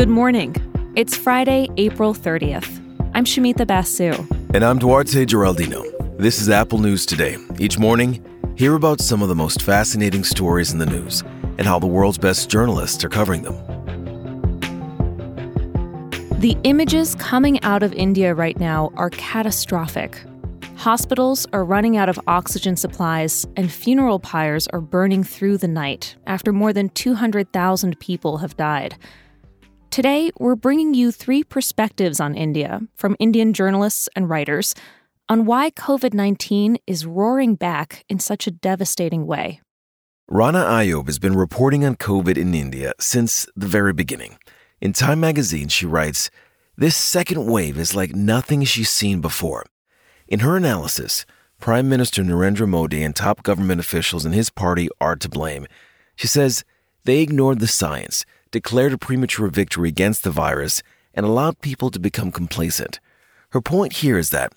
Good morning. It's Friday, April 30th. I'm Shamita Basu. And I'm Duarte Geraldino. This is Apple News Today. Each morning, hear about some of the most fascinating stories in the news and how the world's best journalists are covering them. The images coming out of India right now are catastrophic. Hospitals are running out of oxygen supplies, and funeral pyres are burning through the night after more than 200,000 people have died. Today, we're bringing you three perspectives on India from Indian journalists and writers on why COVID 19 is roaring back in such a devastating way. Rana Ayyub has been reporting on COVID in India since the very beginning. In Time magazine, she writes, This second wave is like nothing she's seen before. In her analysis, Prime Minister Narendra Modi and top government officials in his party are to blame. She says they ignored the science declared a premature victory against the virus and allowed people to become complacent. Her point here is that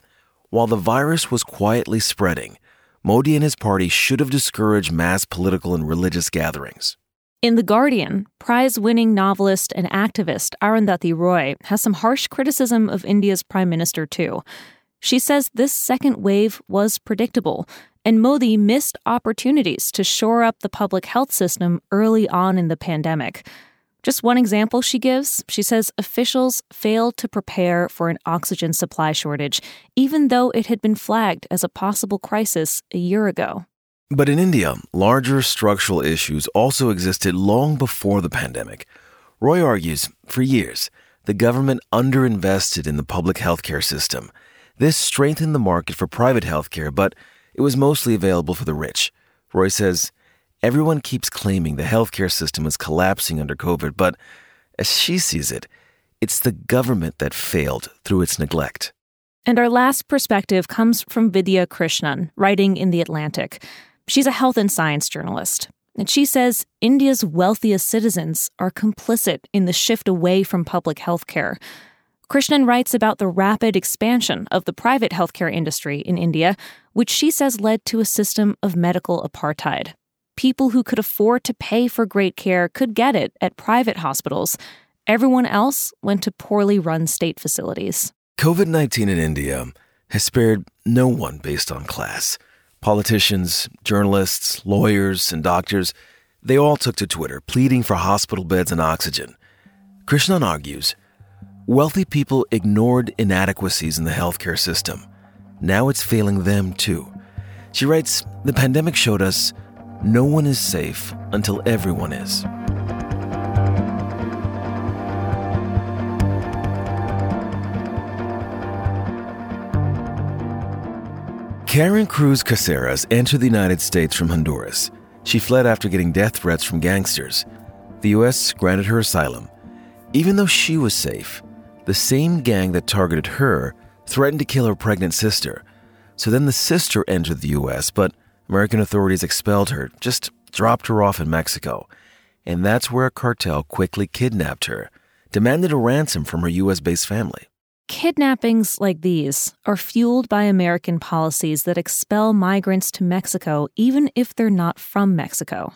while the virus was quietly spreading, Modi and his party should have discouraged mass political and religious gatherings. In The Guardian, prize winning novelist and activist Arundhati Roy has some harsh criticism of India's prime minister, too. She says this second wave was predictable, and Modi missed opportunities to shore up the public health system early on in the pandemic. Just one example she gives she says officials failed to prepare for an oxygen supply shortage, even though it had been flagged as a possible crisis a year ago. But in India, larger structural issues also existed long before the pandemic. Roy argues, for years, the government underinvested in the public healthcare system. This strengthened the market for private healthcare, but it was mostly available for the rich. Roy says Everyone keeps claiming the healthcare system is collapsing under COVID, but as she sees it, it's the government that failed through its neglect. And our last perspective comes from Vidya Krishnan, writing in The Atlantic. She's a health and science journalist. And she says India's wealthiest citizens are complicit in the shift away from public health care. Krishnan writes about the rapid expansion of the private healthcare industry in India, which she says led to a system of medical apartheid people who could afford to pay for great care could get it at private hospitals. Everyone else went to poorly run state facilities. COVID 19 in India has spared no one based on class. Politicians, journalists, lawyers, and doctors, they all took to Twitter pleading for hospital beds and oxygen. Krishnan argues wealthy people ignored inadequacies in the healthcare system. Now it's failing them too. She writes The pandemic showed us no one is safe until everyone is. Karen Cruz Caceres entered the United States from Honduras. She fled after getting death threats from gangsters. The U.S. granted her asylum. Even though she was safe, the same gang that targeted her threatened to kill her pregnant sister. So then the sister entered the U.S., but American authorities expelled her, just dropped her off in Mexico. And that's where a cartel quickly kidnapped her, demanded a ransom from her U.S. based family. Kidnappings like these are fueled by American policies that expel migrants to Mexico even if they're not from Mexico.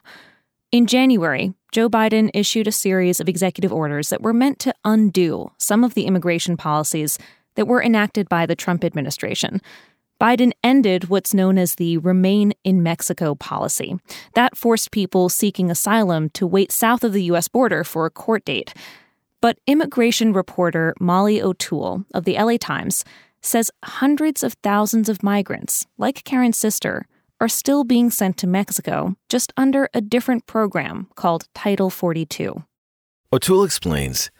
In January, Joe Biden issued a series of executive orders that were meant to undo some of the immigration policies that were enacted by the Trump administration. Biden ended what's known as the Remain in Mexico policy. That forced people seeking asylum to wait south of the U.S. border for a court date. But immigration reporter Molly O'Toole of the LA Times says hundreds of thousands of migrants, like Karen's sister, are still being sent to Mexico, just under a different program called Title 42. O'Toole explains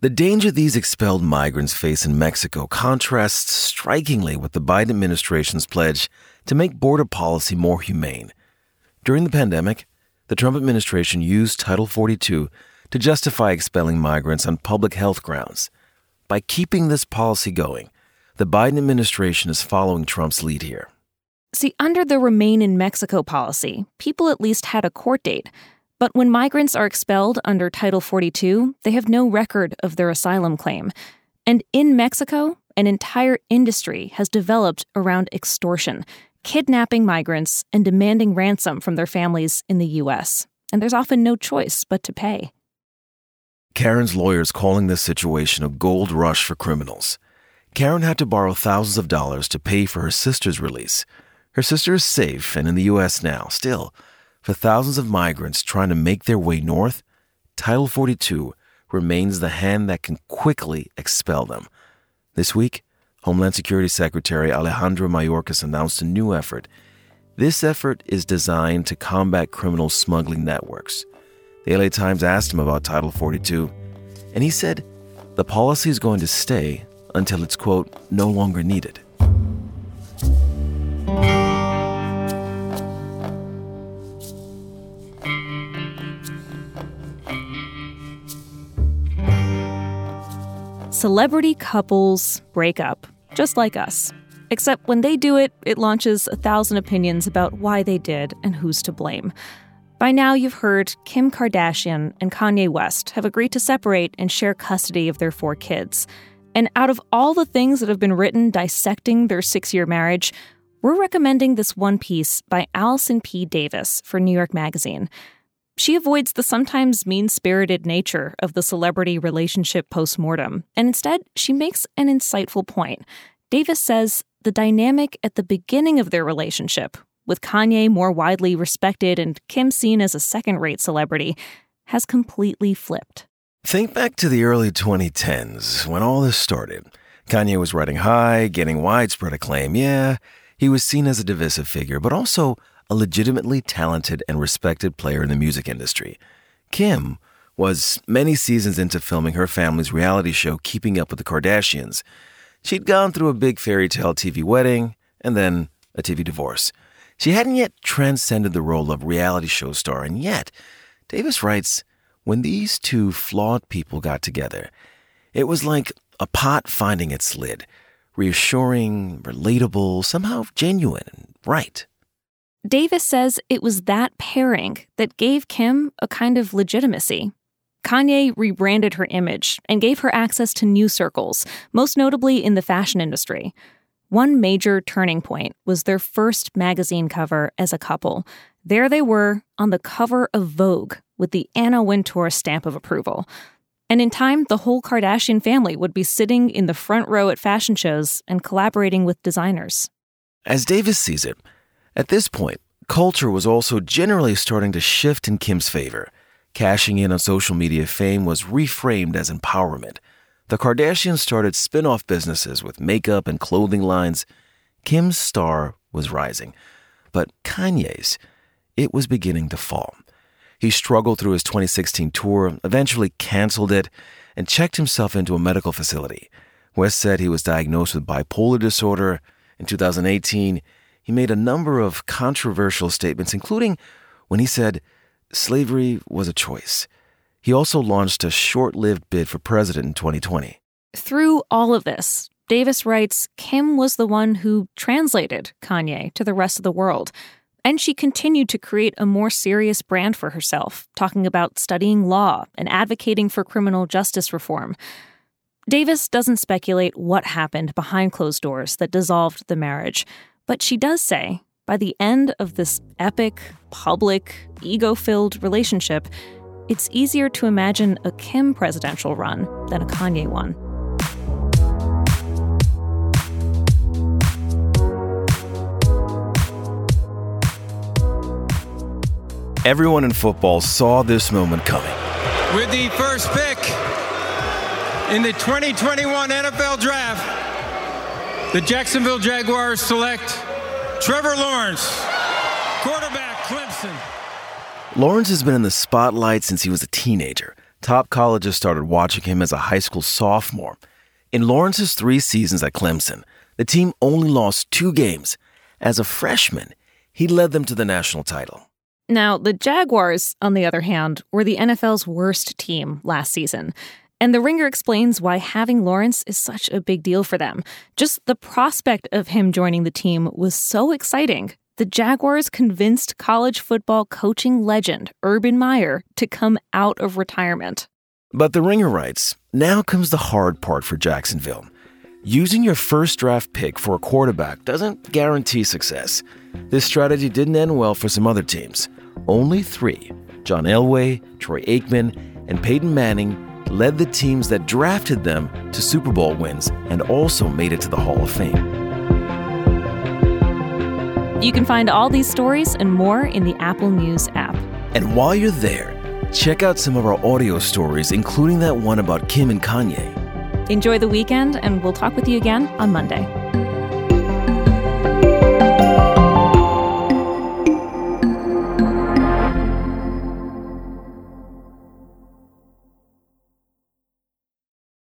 the danger these expelled migrants face in Mexico contrasts strikingly with the Biden administration's pledge to make border policy more humane. During the pandemic, the Trump administration used Title 42 to justify expelling migrants on public health grounds. By keeping this policy going, the Biden administration is following Trump's lead here. See, under the Remain in Mexico policy, people at least had a court date but when migrants are expelled under Title 42, they have no record of their asylum claim. And in Mexico, an entire industry has developed around extortion, kidnapping migrants and demanding ransom from their families in the U.S. and there's often no choice but to pay. Karen's lawyers calling this situation a gold rush for criminals. Karen had to borrow thousands of dollars to pay for her sister's release. Her sister is safe and in the U.S. now. Still, for thousands of migrants trying to make their way north, Title 42 remains the hand that can quickly expel them. This week, Homeland Security Secretary Alejandro Mayorkas announced a new effort. This effort is designed to combat criminal smuggling networks. The LA Times asked him about Title 42, and he said the policy is going to stay until it's, quote, no longer needed. Celebrity couples break up, just like us. Except when they do it, it launches a thousand opinions about why they did and who's to blame. By now, you've heard Kim Kardashian and Kanye West have agreed to separate and share custody of their four kids. And out of all the things that have been written dissecting their six year marriage, we're recommending this one piece by Allison P. Davis for New York Magazine. She avoids the sometimes mean spirited nature of the celebrity relationship postmortem, and instead, she makes an insightful point. Davis says the dynamic at the beginning of their relationship with Kanye more widely respected and Kim seen as a second rate celebrity, has completely flipped. Think back to the early 2010s when all this started. Kanye was riding high, getting widespread acclaim. Yeah, he was seen as a divisive figure, but also a legitimately talented and respected player in the music industry. Kim was many seasons into filming her family's reality show, Keeping Up with the Kardashians. She'd gone through a big fairy tale TV wedding and then a TV divorce. She hadn't yet transcended the role of reality show star, and yet, Davis writes, when these two flawed people got together, it was like a pot finding its lid, reassuring, relatable, somehow genuine and right. Davis says it was that pairing that gave Kim a kind of legitimacy. Kanye rebranded her image and gave her access to new circles, most notably in the fashion industry. One major turning point was their first magazine cover as a couple. There they were on the cover of Vogue with the Anna Wintour stamp of approval. And in time, the whole Kardashian family would be sitting in the front row at fashion shows and collaborating with designers. As Davis sees it, at this point, culture was also generally starting to shift in Kim's favor. Cashing in on social media fame was reframed as empowerment. The Kardashians started spin off businesses with makeup and clothing lines. Kim's star was rising, but Kanye's, it was beginning to fall. He struggled through his 2016 tour, eventually canceled it, and checked himself into a medical facility. West said he was diagnosed with bipolar disorder. In 2018, he made a number of controversial statements, including when he said slavery was a choice. He also launched a short lived bid for president in 2020. Through all of this, Davis writes Kim was the one who translated Kanye to the rest of the world. And she continued to create a more serious brand for herself, talking about studying law and advocating for criminal justice reform. Davis doesn't speculate what happened behind closed doors that dissolved the marriage, but she does say by the end of this epic, public, ego filled relationship, it's easier to imagine a Kim presidential run than a Kanye one. Everyone in football saw this moment coming. With the first pick in the 2021 NFL Draft, the Jacksonville Jaguars select Trevor Lawrence, quarterback, Clemson. Lawrence has been in the spotlight since he was a teenager. Top colleges started watching him as a high school sophomore. In Lawrence's three seasons at Clemson, the team only lost two games. As a freshman, he led them to the national title. Now, the Jaguars, on the other hand, were the NFL's worst team last season. And The Ringer explains why having Lawrence is such a big deal for them. Just the prospect of him joining the team was so exciting the Jaguars convinced college football coaching legend Urban Meyer to come out of retirement. But the Ringer writes now comes the hard part for Jacksonville. Using your first draft pick for a quarterback doesn't guarantee success. This strategy didn't end well for some other teams. Only three, John Elway, Troy Aikman, and Peyton Manning led the teams that drafted them to Super Bowl wins and also made it to the Hall of Fame. You can find all these stories and more in the Apple News app. And while you're there, check out some of our audio stories, including that one about Kim and Kanye. Enjoy the weekend, and we'll talk with you again on Monday.